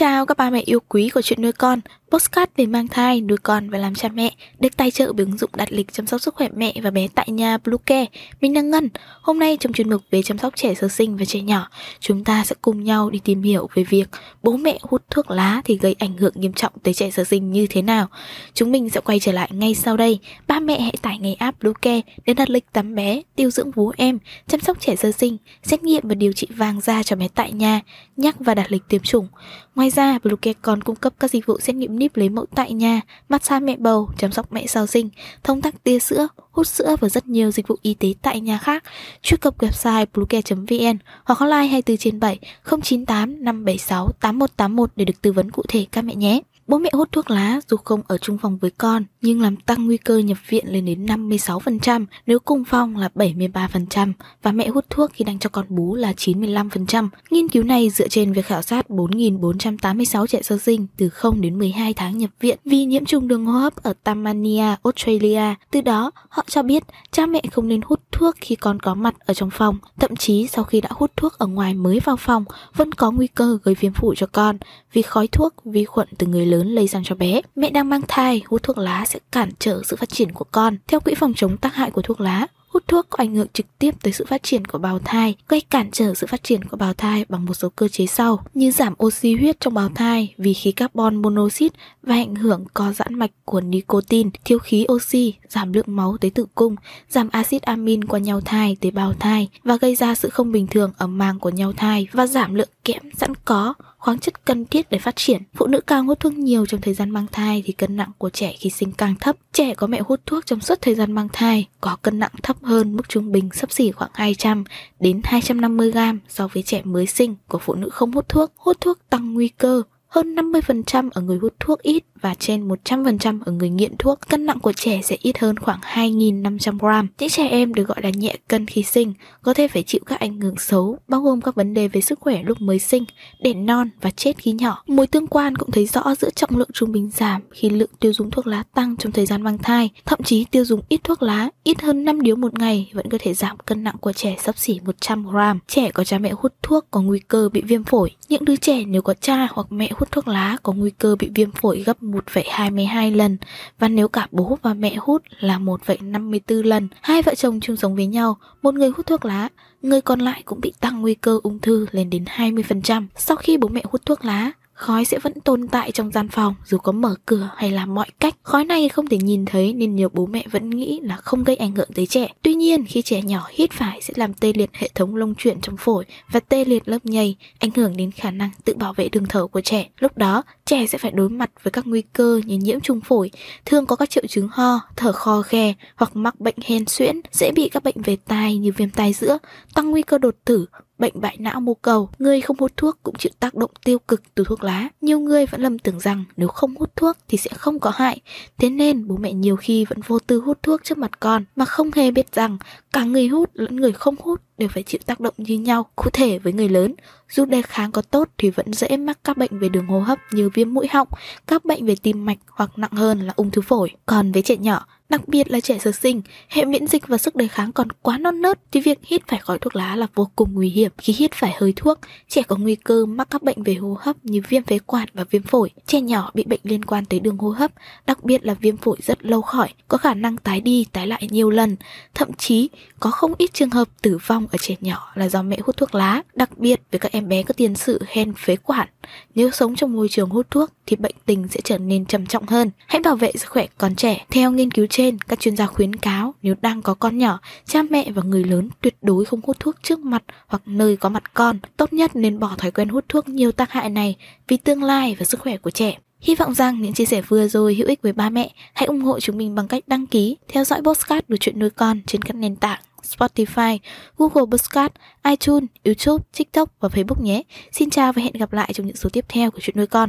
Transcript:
chào các ba mẹ yêu quý của chuyện nuôi con, postcard về mang thai, nuôi con và làm cha mẹ, được tài trợ bởi ứng dụng đặt lịch chăm sóc sức khỏe mẹ và bé tại nhà Bluecare. Mình đang Ngân. Hôm nay trong chuyên mục về chăm sóc trẻ sơ sinh và trẻ nhỏ, chúng ta sẽ cùng nhau đi tìm hiểu về việc bố mẹ hút thuốc lá thì gây ảnh hưởng nghiêm trọng tới trẻ sơ sinh như thế nào. Chúng mình sẽ quay trở lại ngay sau đây. Ba mẹ hãy tải ngay app Bluecare để đặt lịch tắm bé, tiêu dưỡng vú em, chăm sóc trẻ sơ sinh, xét nghiệm và điều trị vàng da cho bé tại nhà, nhắc và đặt lịch tiêm chủng. Ngoài ra, Bluecare còn cung cấp các dịch vụ xét nghiệm níp lấy mẫu tại nhà, massage mẹ bầu, chăm sóc mẹ sau sinh, thông tắc tia sữa, hút sữa và rất nhiều dịch vụ y tế tại nhà khác. Truy cập website bluecare.vn hoặc hotline 24 trên 7 098 576 8181 để được tư vấn cụ thể các mẹ nhé. Bố mẹ hút thuốc lá dù không ở chung phòng với con nhưng làm tăng nguy cơ nhập viện lên đến 56% nếu cùng phòng là 73% và mẹ hút thuốc khi đang cho con bú là 95%. Nghiên cứu này dựa trên việc khảo sát 4.486 trẻ sơ sinh từ 0 đến 12 tháng nhập viện vì nhiễm trùng đường hô hấp ở Tasmania, Australia. Từ đó, họ cho biết cha mẹ không nên hút thuốc khi con có mặt ở trong phòng. Thậm chí sau khi đã hút thuốc ở ngoài mới vào phòng vẫn có nguy cơ gây viêm phổi cho con vì khói thuốc, vi khuẩn từ người lớn lây sang cho bé. Mẹ đang mang thai, hút thuốc lá sẽ cản trở sự phát triển của con. Theo Quỹ phòng chống tác hại của thuốc lá, hút thuốc có ảnh hưởng trực tiếp tới sự phát triển của bào thai, gây cản trở sự phát triển của bào thai bằng một số cơ chế sau như giảm oxy huyết trong bào thai vì khí carbon monoxide và ảnh hưởng co giãn mạch của nicotine, thiếu khí oxy, giảm lượng máu tới tử cung, giảm axit amin qua nhau thai tới bào thai và gây ra sự không bình thường ở màng của nhau thai và giảm lượng kẽm sẵn có khoáng chất cần thiết để phát triển. Phụ nữ càng hút thuốc nhiều trong thời gian mang thai thì cân nặng của trẻ khi sinh càng thấp. Trẻ có mẹ hút thuốc trong suốt thời gian mang thai có cân nặng thấp hơn mức trung bình sấp xỉ khoảng 200 đến 250 gram so với trẻ mới sinh của phụ nữ không hút thuốc. Hút thuốc tăng nguy cơ hơn 50% ở người hút thuốc ít và trên 100% ở người nghiện thuốc. Cân nặng của trẻ sẽ ít hơn khoảng 2.500 gram. Những trẻ em được gọi là nhẹ cân khi sinh có thể phải chịu các ảnh hưởng xấu, bao gồm các vấn đề về sức khỏe lúc mới sinh, đẻ non và chết khi nhỏ. Mối tương quan cũng thấy rõ giữa trọng lượng trung bình giảm khi lượng tiêu dùng thuốc lá tăng trong thời gian mang thai. Thậm chí tiêu dùng ít thuốc lá, ít hơn 5 điếu một ngày vẫn có thể giảm cân nặng của trẻ sấp xỉ 100 gram. Trẻ có cha mẹ hút thuốc có nguy cơ bị viêm phổi. Những đứa trẻ nếu có cha hoặc mẹ hút thuốc lá có nguy cơ bị viêm phổi gấp 1,22 lần và nếu cả bố và mẹ hút là 1,54 lần. Hai vợ chồng chung sống với nhau, một người hút thuốc lá, người còn lại cũng bị tăng nguy cơ ung thư lên đến 20%. Sau khi bố mẹ hút thuốc lá, khói sẽ vẫn tồn tại trong gian phòng dù có mở cửa hay làm mọi cách. Khói này không thể nhìn thấy nên nhiều bố mẹ vẫn nghĩ là không gây ảnh hưởng tới trẻ. Tuy nhiên, khi trẻ nhỏ hít phải sẽ làm tê liệt hệ thống lông chuyển trong phổi và tê liệt lớp nhầy, ảnh hưởng đến khả năng tự bảo vệ đường thở của trẻ. Lúc đó, trẻ sẽ phải đối mặt với các nguy cơ như nhiễm trùng phổi, thường có các triệu chứng ho, thở khò khè hoặc mắc bệnh hen suyễn, dễ bị các bệnh về tai như viêm tai giữa, tăng nguy cơ đột tử, bệnh bại não mô cầu, người không hút thuốc cũng chịu tác động tiêu cực từ thuốc lá. Nhiều người vẫn lầm tưởng rằng nếu không hút thuốc thì sẽ không có hại, thế nên bố mẹ nhiều khi vẫn vô tư hút thuốc trước mặt con mà không hề biết rằng cả người hút lẫn người không hút đều phải chịu tác động như nhau. Cụ thể với người lớn, dù đề kháng có tốt thì vẫn dễ mắc các bệnh về đường hô hấp như viêm mũi họng, các bệnh về tim mạch hoặc nặng hơn là ung thư phổi. Còn với trẻ nhỏ, Đặc biệt là trẻ sơ sinh, hệ miễn dịch và sức đề kháng còn quá non nớt thì việc hít phải khói thuốc lá là vô cùng nguy hiểm. Khi hít phải hơi thuốc, trẻ có nguy cơ mắc các bệnh về hô hấp như viêm phế quản và viêm phổi. Trẻ nhỏ bị bệnh liên quan tới đường hô hấp, đặc biệt là viêm phổi rất lâu khỏi, có khả năng tái đi tái lại nhiều lần. Thậm chí có không ít trường hợp tử vong ở trẻ nhỏ là do mẹ hút thuốc lá, đặc biệt với các em bé có tiền sử hen phế quản. Nếu sống trong môi trường hút thuốc thì bệnh tình sẽ trở nên trầm trọng hơn. Hãy bảo vệ sức khỏe con trẻ. Theo nghiên cứu trên, các chuyên gia khuyến cáo nếu đang có con nhỏ, cha mẹ và người lớn tuyệt đối không hút thuốc trước mặt hoặc nơi có mặt con. Tốt nhất nên bỏ thói quen hút thuốc nhiều tác hại này vì tương lai và sức khỏe của trẻ. Hy vọng rằng những chia sẻ vừa rồi hữu ích với ba mẹ. Hãy ủng hộ chúng mình bằng cách đăng ký, theo dõi podcast của chuyện nuôi con trên các nền tảng Spotify, Google Podcast, iTunes, YouTube, TikTok và Facebook nhé. Xin chào và hẹn gặp lại trong những số tiếp theo của chuyện nuôi con.